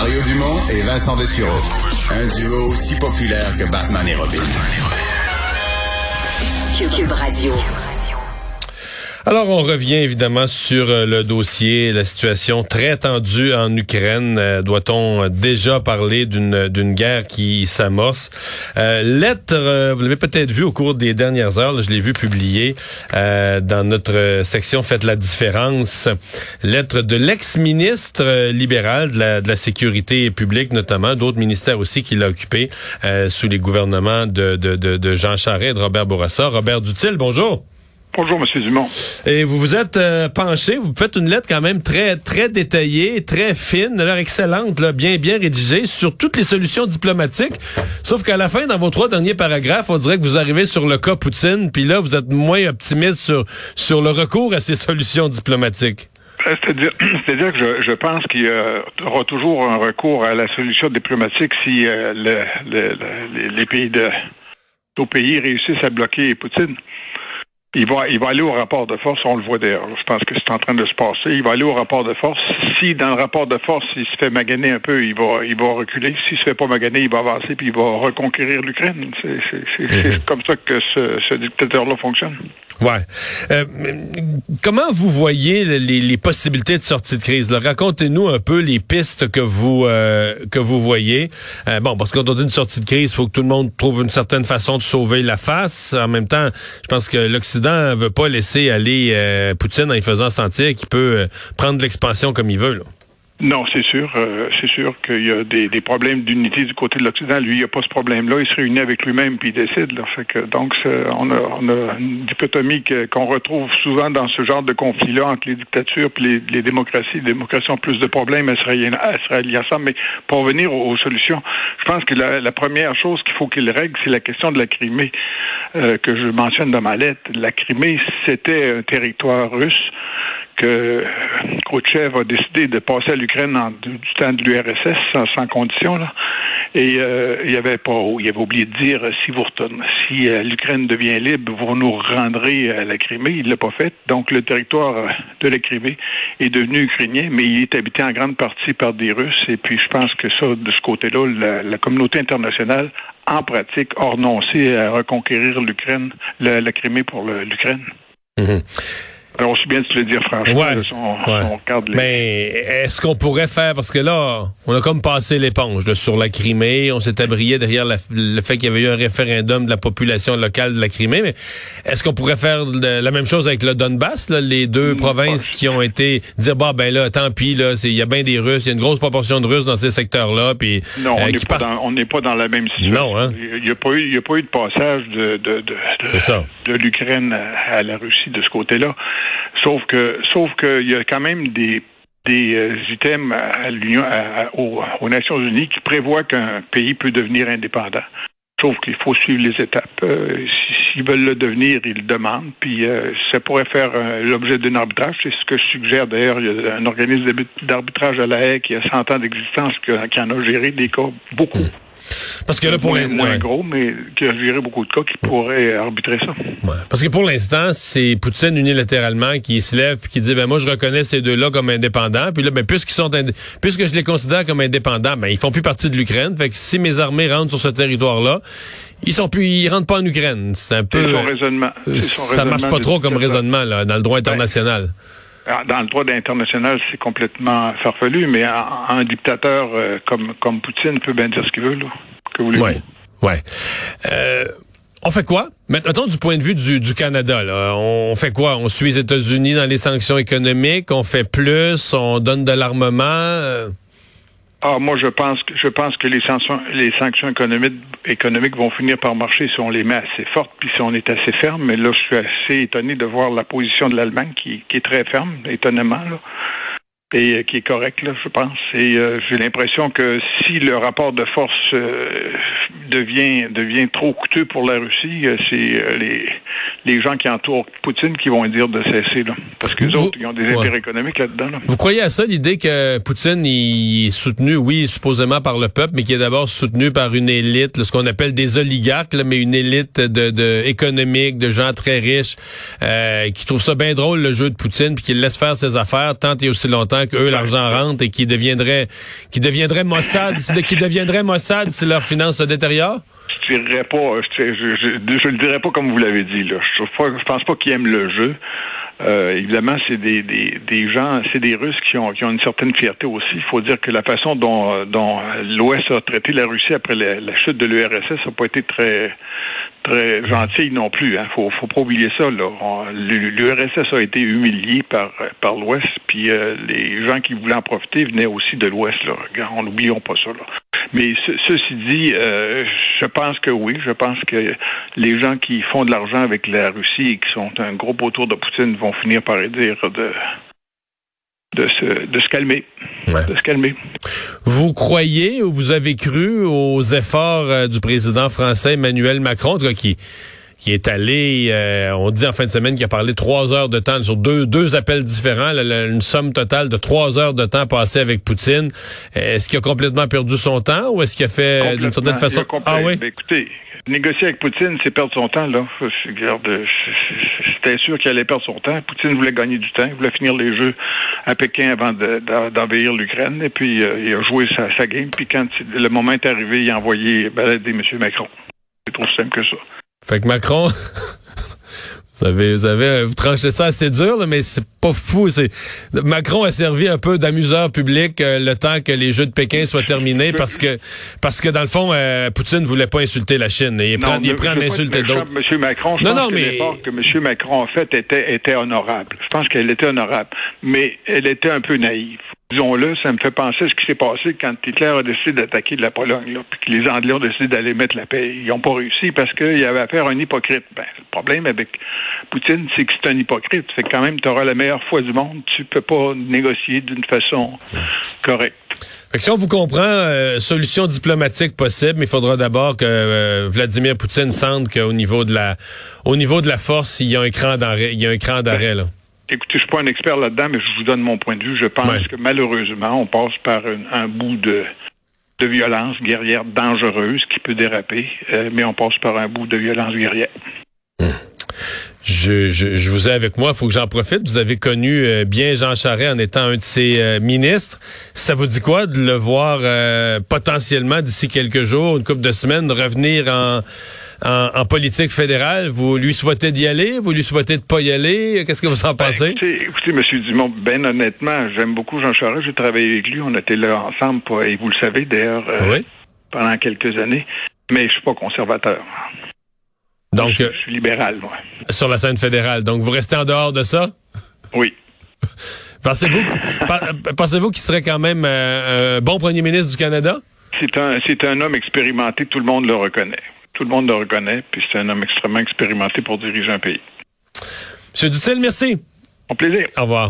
Mario Dumont et Vincent Dessureau. Un duo aussi populaire que Batman et Robin. Cube Radio. Alors, on revient évidemment sur euh, le dossier, la situation très tendue en Ukraine. Euh, Doit-on déjà parler d'une guerre qui s'amorce? Euh, lettre, euh, vous l'avez peut-être vu au cours des dernières heures, là, je l'ai vu publier dans notre section Faites la différence. Lettre de l'ex-ministre libéral de la, de la Sécurité publique, notamment, d'autres ministères aussi qu'il a occupé sous les gouvernements de, de, de, de Jean Charest de Robert Bourassa. Robert Dutil, bonjour. Bonjour, M. Dumont. Et vous vous êtes euh, penché, vous faites une lettre quand même très très détaillée, très fine, alors excellente, là, bien bien rédigée sur toutes les solutions diplomatiques. Sauf qu'à la fin, dans vos trois derniers paragraphes, on dirait que vous arrivez sur le cas Poutine, puis là, vous êtes moins optimiste sur sur le recours à ces solutions diplomatiques. Euh, c'est-à-dire, c'est-à-dire que je, je pense qu'il y aura toujours un recours à la solution diplomatique si euh, le, le, les pays de nos pays réussissent à bloquer Poutine. Il va, il va aller au rapport de force, on le voit d'ailleurs. Je pense que c'est en train de se passer. Il va aller au rapport de force. Si dans le rapport de force, il se fait maganer un peu, il va, il va reculer. S'il se fait pas maganer, il va avancer puis il va reconquérir l'Ukraine. C'est mhm. comme ça que ce, ce dictateur-là fonctionne. Ouais. Euh, comment vous voyez les, les, possibilités de sortie de crise? Racontez-nous un peu les pistes que vous euh, que vous voyez. Euh, bon, parce que quand on dit une sortie de crise, il faut que tout le monde trouve une certaine façon de sauver la face. En même temps, je pense que l'Occident veut pas laisser aller euh, Poutine en y faisant sentir qu'il peut prendre l'expansion comme il veut. Non, c'est sûr. Euh, c'est sûr qu'il y a des, des problèmes d'unité du côté de l'Occident. Lui, il n'y a pas ce problème-là. Il se réunit avec lui-même puis il décide. Donc, on a, on a une dichotomie qu'on retrouve souvent dans ce genre de conflit-là entre les dictatures et les, les, démocraties. Les démocraties ont plus de problèmes à se relier ensemble. Mais pour revenir aux, solutions, je pense que la, la première chose qu'il faut qu'il règle, c'est la question de la Crimée euh, que je mentionne dans ma lettre. La Crimée, c'était un territoire russe que Khrouchtchev a décidé de passer à l'Ukraine du temps de l'URSS sans, condition. Là. Et euh, il avait pas, il avait oublié de dire si vous retournez, si euh, l'Ukraine devient libre, vous nous rendrez à la Crimée. Il l'a pas fait. Donc le territoire de la Crimée est devenu ukrainien, mais il est habité en grande partie par des Russes. Et puis je pense que ça, de ce côté-là, la, communauté internationale, en pratique, a renoncé à reconquérir l'Ukraine, la, Crimée pour l'Ukraine. Mm-hmm. Alors, aussi bien de le dire franchement, ouais, Mais est-ce qu'on pourrait faire, parce que là, on a comme passé l'éponge sur la Crimée, on s'est abrié derrière le fait qu'il y avait eu un référendum de la population locale de la Crimée, mais est-ce qu'on pourrait faire la même chose avec le Donbass, là, les deux mm, provinces qui ont été dire bah ben là, tant pis là, il y a bien des Russes, il y a une grosse proportion de Russes dans ces secteurs-là, puis non, on euh, n'est pas, dans, pas dans la même situation. Non, hein? Il n'y a pas eu, il y a pas eu de passage de de de, de, de l'Ukraine à la Russie de ce côté-là. Sauf que, sauf qu'il y a quand même des euh, items à l'Union, aux, Nations Unies qui prévoient qu'un pays peut devenir indépendant. Sauf qu'il faut suivre les étapes. Euh, s'ils veulent le devenir, ils le demandent. Puis euh, ça pourrait faire l'objet d'un arbitrage. C'est ce que je suggère d'ailleurs. Il y a un organisme d'arbitrage à la haie qui a 100 ans d'existence qui en a géré des cas beaucoup. Parce que là, pour l'instant. Moins gros, mais qui a géré beaucoup de cas qui pourraient arbitrer ça. Parce que pour l'instant, c'est Poutine unilatéralement qui se lève et qui dit ben moi je reconnais ces deux-là comme indépendants. Puis là, ben puisqu'ils sont puisque je les considère comme indépendants, ben ils font plus partie de l'Ukraine. Fait que si mes armées rentrent sur ce territoire-là, ils sont plus, ils rentrent pas en Ukraine. C'est un peu. Son raisonnement. ça marche pas trop comme raisonnement là, dans le droit international. Ah, dans le droit international, c'est complètement farfelu, mais un, dictateur euh, comme, comme Poutine peut bien dire ce qu'il veut, là. Que vous ouais, ouais. Euh, on fait quoi? Mettons du point de vue du, du Canada, là. On fait quoi? On suit les États-Unis dans les sanctions économiques, on fait plus, on donne de l'armement. Euh? Ah, moi, je pense que je pense que les sanctions, les sanctions économiques, économiques vont finir par marcher si on les met assez fortes, puis si on est assez ferme. Mais là, je suis assez étonné de voir la position de l'Allemagne qui, qui est très ferme, étonnamment. Là et euh, qui est correct, là, je pense. Et euh, j'ai l'impression que si le rapport de force euh, devient devient trop coûteux pour la Russie, c'est les les gens qui entourent Poutine qui vont dire de cesser, là, parce que les autres ils ont des intérêts économiques là-dedans. Là. Vous croyez à ça l'idée que Poutine il est soutenu, oui, supposément par le peuple, mais qui est d'abord soutenu par une élite, ce qu'on appelle des oligarques, là, mais une élite de, de économique, de gens très riches, qui trouvent ça bien drôle le jeu de Poutine, puis qui laisse faire ses affaires tant et aussi longtemps que eux l'argent rentre et qui deviendrait qui deviendrait Mossad, qui deviendrait Mossad si leurs finances se détériorent? Je dirais pas, je, je, le dirais pas comme vous l'avez dit. Là. Je, je pense pas qu'ils aiment le jeu. Euh, évidemment, c'est des, des, des, gens, c'est des Russes qui ont, qui ont une certaine fierté aussi. Il faut dire que la façon dont, dont l'Ouest a traité la Russie après la, chute de l'URSS n'a pas été très très gentille non plus. Hein. Faut, faut pas oublier ça. L'URSS a été humilié par par l'Ouest, puis euh, les gens qui voulaient en profiter venaient aussi de l'Ouest. Là. On n'oublions pas ça. Là. Mais ceci dit, euh, je pense que oui. Je pense que les gens qui font de l'argent avec la Russie et qui sont un gros autour de Poutine vont finir par dire de de se, de se calmer. De se calmer. Vous croyez ou vous avez cru aux efforts euh, du président français Emmanuel Macron, qui qui est allé, euh, on dit en fin de semaine qu'il a parlé trois heures de temps sur deux, deux appels différents, une somme totale de trois heures de temps passé avec Poutine. Est-ce qu'il a complètement perdu son temps ou est-ce qu'il a fait d'une certaine façon... Ah oui? Ben, écoutez, négocier avec Poutine, c'est perdre son temps, là. C'était sûr qu'il allait perdre son temps. Poutine voulait gagner du temps, il voulait finir les jeux à Pékin avant d'envahir l'Ukraine, et puis euh, il a joué sa, sa, game, puis quand le moment est arrivé, il a envoyé balader M. Macron. C'est trop simple que ça. Fait que Macron, vous avez, vous avez vous tranchez ça assez dur, mais c'est pas fou. C'est Macron a servi un peu d'amuseur public euh, le temps que les Jeux de Pékin soient terminés parce que parce que dans le fond, euh, Poutine voulait pas insulter la Chine. il prend, il prend insulter d'autres. Monsieur Macron, je non, pense non, que mais... que M. Macron a fait était était honorable. Je pense qu'elle était honorable, mais elle était un peu naïve disons-le, ça me fait penser à ce qui s'est passé quand Hitler a décidé d'attaquer la Pologne, là, puis que les Anglais ont décidé d'aller mettre la paix. Ils n'ont pas réussi parce qu'il y avait affaire à un hypocrite. Ben, le problème avec Poutine, c'est que c'est un hypocrite. Fait que quand même, tu auras la meilleure foi du monde. Tu peux pas négocier d'une façon correcte. Fait que si on vous comprend, euh, solution diplomatique possible, mais il faudra d'abord que euh, Vladimir Poutine sente qu'au niveau de la au niveau de la force, il y a un cran d'arrêt. Il y a un cran d'arrêt là. Écoutez, je suis pas un expert là-dedans, mais je vous donne mon point de vue. Je pense que malheureusement, on passe par un, bout de, de violence guerrière dangereuse qui peut déraper, euh, mais on passe par un bout de violence guerrière. Je, je, vous ai avec moi, il faut que j'en profite. Vous avez connu euh, bien Jean Charest en étant un de ses euh, ministres. Ça vous dit quoi de le voir potentiellement d'ici quelques jours, une couple de semaines, revenir en en, politique fédérale. Vous lui souhaitez d'y aller? Vous lui souhaitez de pas y aller? Qu'est-ce que vous en ben, pensez? écoutez, écoutez, M. Dumont, ben honnêtement, j'aime beaucoup Jean Charest. J'ai travaillé avec lui. On était là ensemble, et vous le savez d'ailleurs, euh, pendant quelques années. Mais je suis pas conservateur. Donc, je, suis libéral, moi. Sur la scène fédérale. Donc, vous restez en dehors de ça? Oui. Pensez-vous pensez-vous qu'il serait quand même euh, un bon premier ministre du Canada? C'est un, c'est un homme expérimenté, tout le monde le reconnaît. Tout le monde le reconnaît, puis c'est un homme extrêmement expérimenté pour diriger un pays. Monsieur Dutil, merci. Au plaisir. Au revoir.